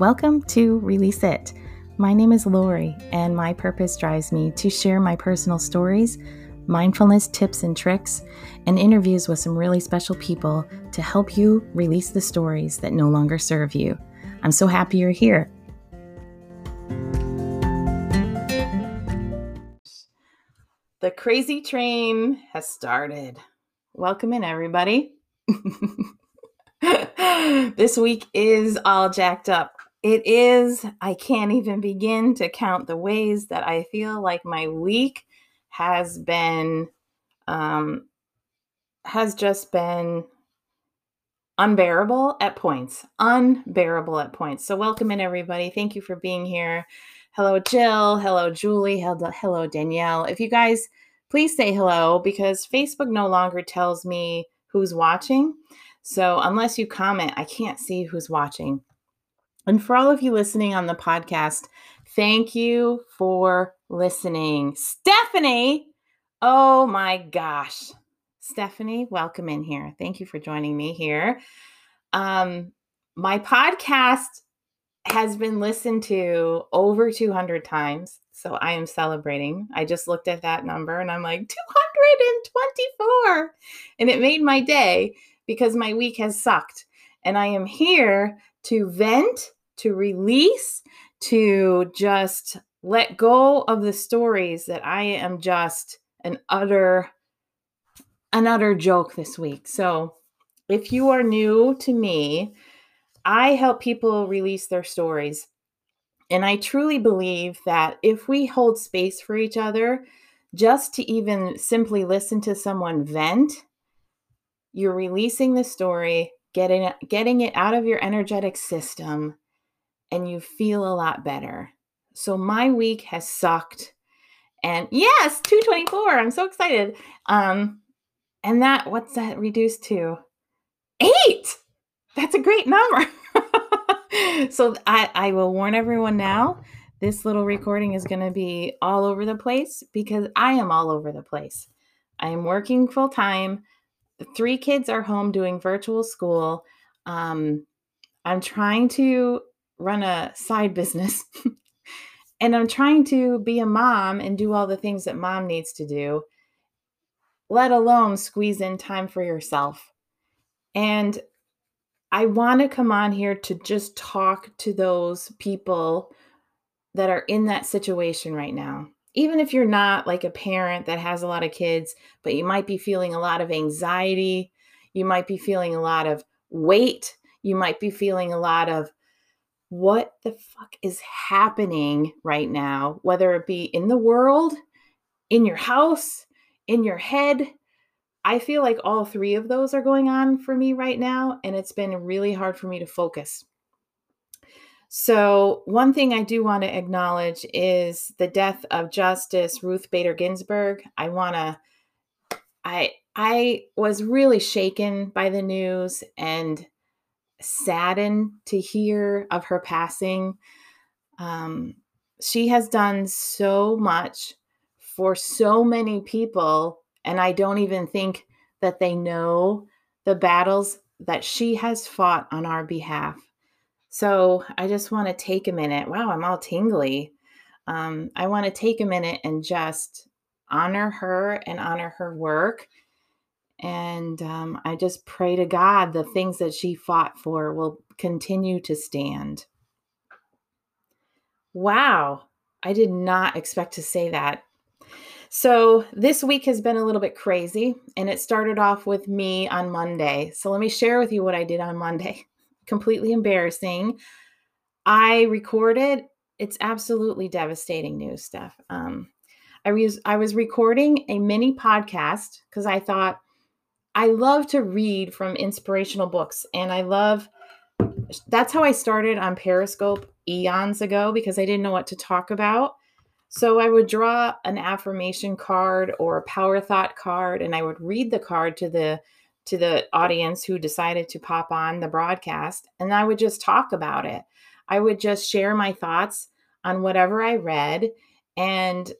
Welcome to Release It. My name is Lori, and my purpose drives me to share my personal stories, mindfulness tips and tricks, and interviews with some really special people to help you release the stories that no longer serve you. I'm so happy you're here. The crazy train has started. Welcome in, everybody. this week is all jacked up. It is, I can't even begin to count the ways that I feel like my week has been, um, has just been unbearable at points. Unbearable at points. So, welcome in, everybody. Thank you for being here. Hello, Jill. Hello, Julie. Hello, Danielle. If you guys please say hello because Facebook no longer tells me who's watching. So unless you comment, I can't see who's watching. And for all of you listening on the podcast, thank you for listening. Stephanie, oh my gosh. Stephanie, welcome in here. Thank you for joining me here. Um, my podcast has been listened to over 200 times. So I am celebrating. I just looked at that number and I'm like, 224. And it made my day because my week has sucked. And I am here to vent, to release, to just let go of the stories that I am just an utter an utter joke this week. So, if you are new to me, I help people release their stories. And I truly believe that if we hold space for each other, just to even simply listen to someone vent you're releasing the story, getting it, getting it out of your energetic system, and you feel a lot better. So my week has sucked. And yes, 224. I'm so excited. Um, and that what's that reduced to? Eight. That's a great number. so I, I will warn everyone now. This little recording is going to be all over the place because I am all over the place. I am working full time three kids are home doing virtual school. Um, I'm trying to run a side business and I'm trying to be a mom and do all the things that mom needs to do, let alone squeeze in time for yourself. And I want to come on here to just talk to those people that are in that situation right now even if you're not like a parent that has a lot of kids, but you might be feeling a lot of anxiety, you might be feeling a lot of weight, you might be feeling a lot of what the fuck is happening right now, whether it be in the world, in your house, in your head. I feel like all three of those are going on for me right now, and it's been really hard for me to focus. So, one thing I do want to acknowledge is the death of Justice Ruth Bader Ginsburg. I want to I I was really shaken by the news and saddened to hear of her passing. Um, she has done so much for so many people, and I don't even think that they know the battles that she has fought on our behalf. So I just want to take a minute. Wow, I'm all tingly. Um, I want to take a minute and just honor her and honor her work. And um, I just pray to God the things that she fought for will continue to stand. Wow, I did not expect to say that. So, this week has been a little bit crazy, and it started off with me on Monday. So, let me share with you what I did on Monday completely embarrassing. I recorded, it's absolutely devastating news stuff. Um, I was I was recording a mini podcast because I thought I love to read from inspirational books and I love that's how I started on Periscope eons ago because I didn't know what to talk about. So I would draw an affirmation card or a power thought card and I would read the card to the to the audience who decided to pop on the broadcast and I would just talk about it. I would just share my thoughts on whatever I read and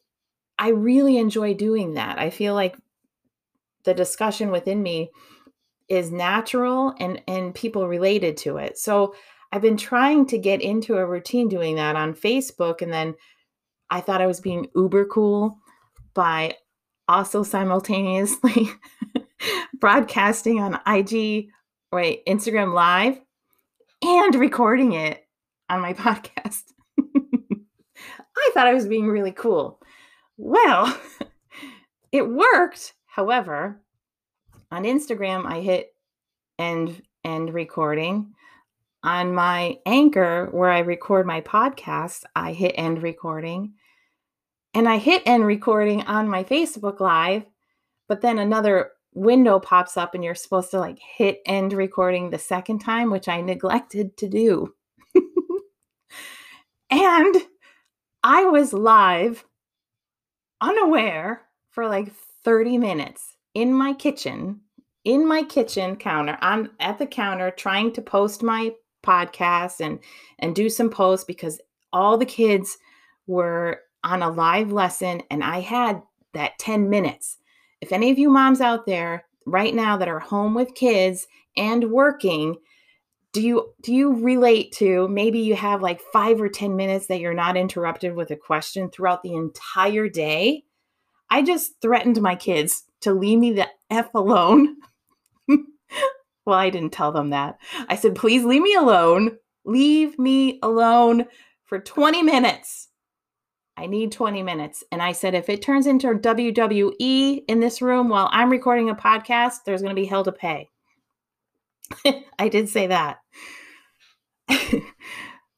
I really enjoy doing that. I feel like the discussion within me is natural and and people related to it. So I've been trying to get into a routine doing that on Facebook. And then I thought I was being uber cool by also simultaneously broadcasting on IG, wait, Instagram Live and recording it on my podcast. I thought I was being really cool. Well, it worked. However, on Instagram, I hit end end recording. On my anchor, where I record my podcast, I hit end recording. And I hit end recording on my Facebook Live, but then another window pops up and you're supposed to like hit end recording the second time, which I neglected to do. and I was live unaware for like 30 minutes in my kitchen, in my kitchen counter, on at the counter trying to post my podcast and and do some posts because all the kids were on a live lesson and I had that 10 minutes. If any of you moms out there right now that are home with kids and working, do you do you relate to maybe you have like 5 or 10 minutes that you're not interrupted with a question throughout the entire day? I just threatened my kids to leave me the F alone. well, I didn't tell them that. I said, please leave me alone. Leave me alone for 20 minutes. I need 20 minutes. And I said, if it turns into WWE in this room while I'm recording a podcast, there's going to be hell to pay. I did say that.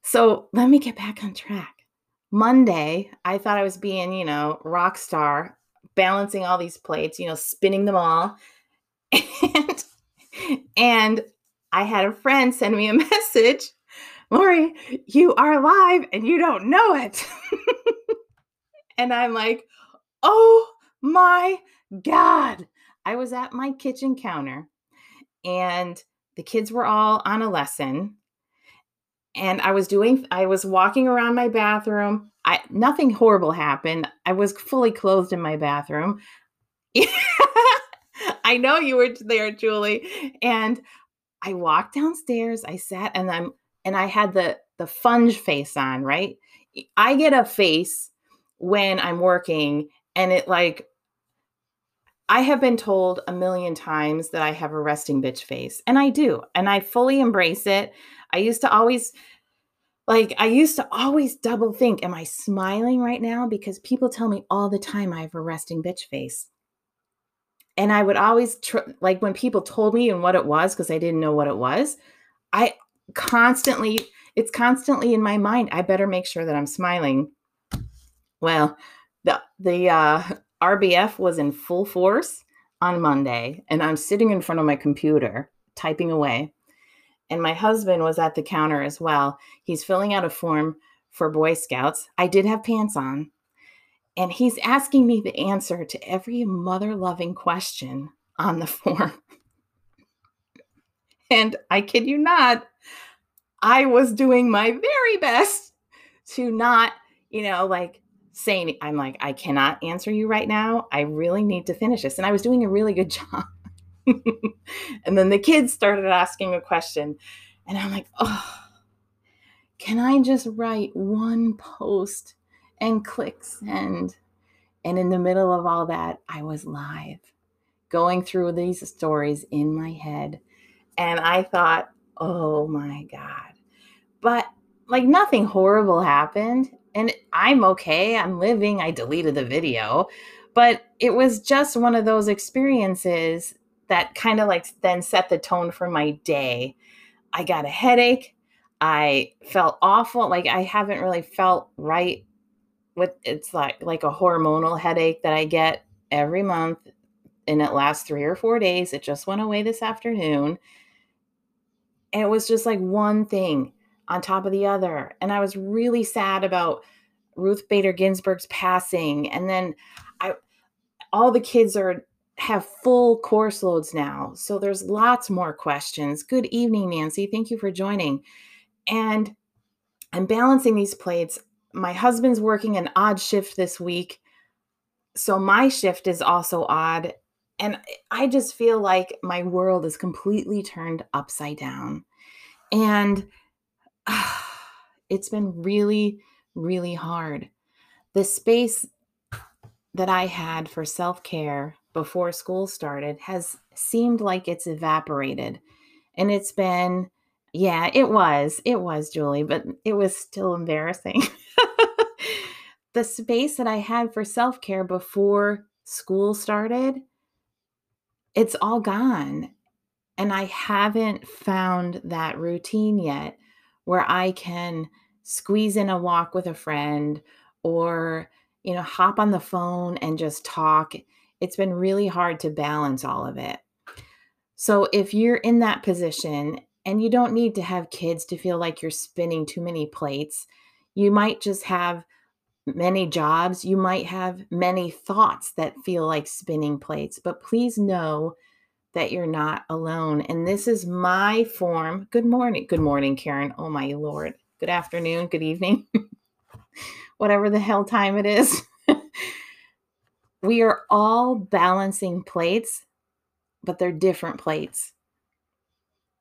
so let me get back on track. Monday, I thought I was being, you know, rock star balancing all these plates, you know, spinning them all. And and I had a friend send me a message, Lori, you are live and you don't know it. And I'm like, oh my God. I was at my kitchen counter and the kids were all on a lesson and I was doing I was walking around my bathroom. I nothing horrible happened. I was fully clothed in my bathroom. I know you were there, Julie. And I walked downstairs, I sat and I'm and I had the the funge face on, right? I get a face when I'm working and it like I have been told a million times that I have a resting bitch face, and I do, and I fully embrace it. I used to always like I used to always double think, am I smiling right now? Because people tell me all the time I have a resting bitch face. And I would always tr- like when people told me and what it was because I didn't know what it was. I constantly it's constantly in my mind. I better make sure that I'm smiling. Well, the the uh, RBF was in full force on Monday, and I'm sitting in front of my computer typing away and my husband was at the counter as well. He's filling out a form for Boy Scouts. I did have pants on. And he's asking me the answer to every mother loving question on the form. and I kid you not, I was doing my very best to not, you know, like saying, I'm like, I cannot answer you right now. I really need to finish this. And I was doing a really good job. and then the kids started asking a question. And I'm like, oh, can I just write one post and click send? And in the middle of all that, I was live going through these stories in my head. And I thought, oh my God. But like nothing horrible happened. And I'm okay. I'm living. I deleted the video. But it was just one of those experiences that kind of like then set the tone for my day. I got a headache. I felt awful. Like I haven't really felt right with it's like like a hormonal headache that I get every month and it lasts 3 or 4 days. It just went away this afternoon. And it was just like one thing on top of the other. And I was really sad about Ruth Bader Ginsburg's passing and then I all the kids are have full course loads now. So there's lots more questions. Good evening, Nancy. Thank you for joining. And I'm balancing these plates. My husband's working an odd shift this week. So my shift is also odd. And I just feel like my world is completely turned upside down. And it's been really, really hard. The space that I had for self care before school started has seemed like it's evaporated. And it's been, yeah, it was, it was, Julie, but it was still embarrassing. the space that I had for self care before school started, it's all gone. And I haven't found that routine yet where I can squeeze in a walk with a friend or, you know, hop on the phone and just talk. It's been really hard to balance all of it. So if you're in that position and you don't need to have kids to feel like you're spinning too many plates, you might just have many jobs, you might have many thoughts that feel like spinning plates, but please know that you're not alone. And this is my form. Good morning. Good morning, Karen. Oh, my Lord. Good afternoon. Good evening. Whatever the hell time it is. we are all balancing plates, but they're different plates.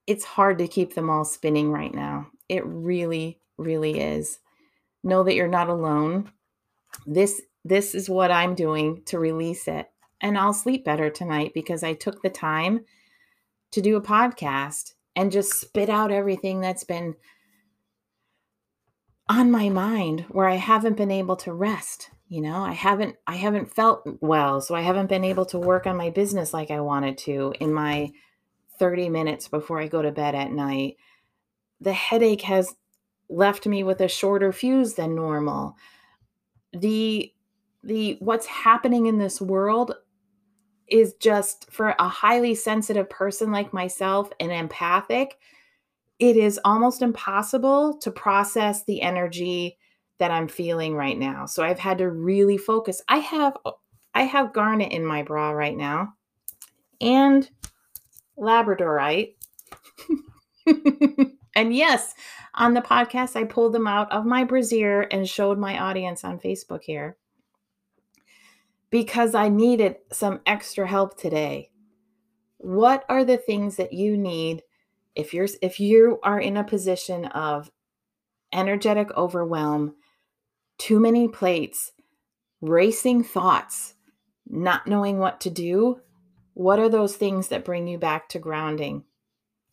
It's hard to keep them all spinning right now. It really, really is. Know that you're not alone. This this is what I'm doing to release it and I'll sleep better tonight because I took the time to do a podcast and just spit out everything that's been on my mind where I haven't been able to rest. You know, I haven't I haven't felt well, so I haven't been able to work on my business like I wanted to in my 30 minutes before I go to bed at night. The headache has left me with a shorter fuse than normal. The the what's happening in this world is just for a highly sensitive person like myself and empathic, it is almost impossible to process the energy that I'm feeling right now. So I've had to really focus. I have I have garnet in my bra right now and labradorite. and yes, on the podcast I pulled them out of my brassiere and showed my audience on Facebook here because I needed some extra help today. What are the things that you need if you're if you are in a position of energetic overwhelm, too many plates, racing thoughts, not knowing what to do? What are those things that bring you back to grounding?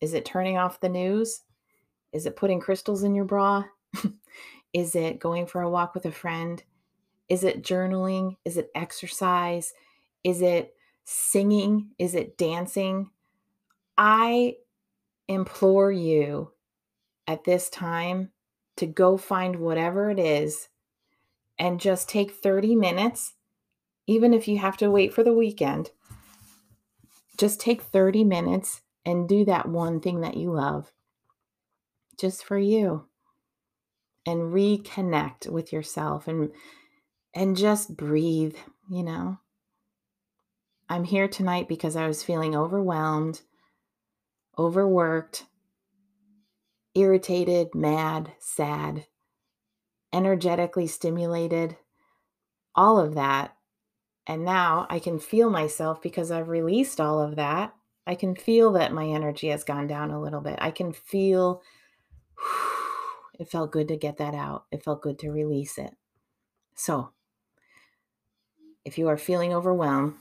Is it turning off the news? Is it putting crystals in your bra? Is it going for a walk with a friend? Is it journaling? Is it exercise? Is it singing? Is it dancing? I implore you at this time to go find whatever it is and just take 30 minutes, even if you have to wait for the weekend. Just take 30 minutes and do that one thing that you love just for you and reconnect with yourself and and just breathe, you know. I'm here tonight because I was feeling overwhelmed, overworked, irritated, mad, sad, energetically stimulated, all of that. And now I can feel myself because I've released all of that. I can feel that my energy has gone down a little bit. I can feel it felt good to get that out. It felt good to release it. So, if you are feeling overwhelmed,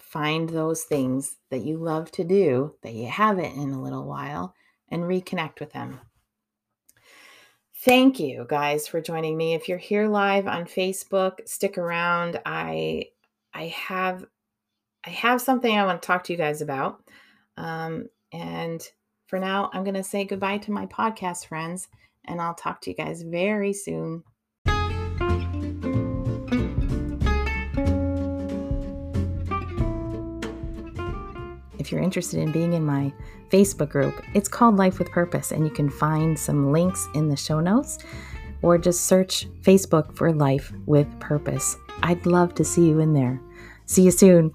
find those things that you love to do that you haven't in a little while and reconnect with them. Thank you guys for joining me. If you're here live on Facebook, stick around. I I have I have something I want to talk to you guys about. Um, and for now, I'm going to say goodbye to my podcast friends, and I'll talk to you guys very soon. If you're interested in being in my Facebook group, it's called Life with Purpose, and you can find some links in the show notes or just search Facebook for Life with Purpose. I'd love to see you in there. See you soon.